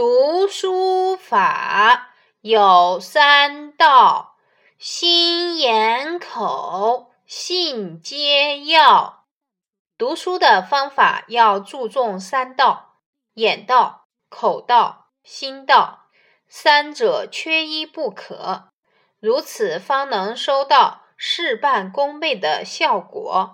读书法有三到心眼口信皆要。读书的方法要注重三到眼到口到心到三者缺一不可。如此方能收到事半功倍的效果。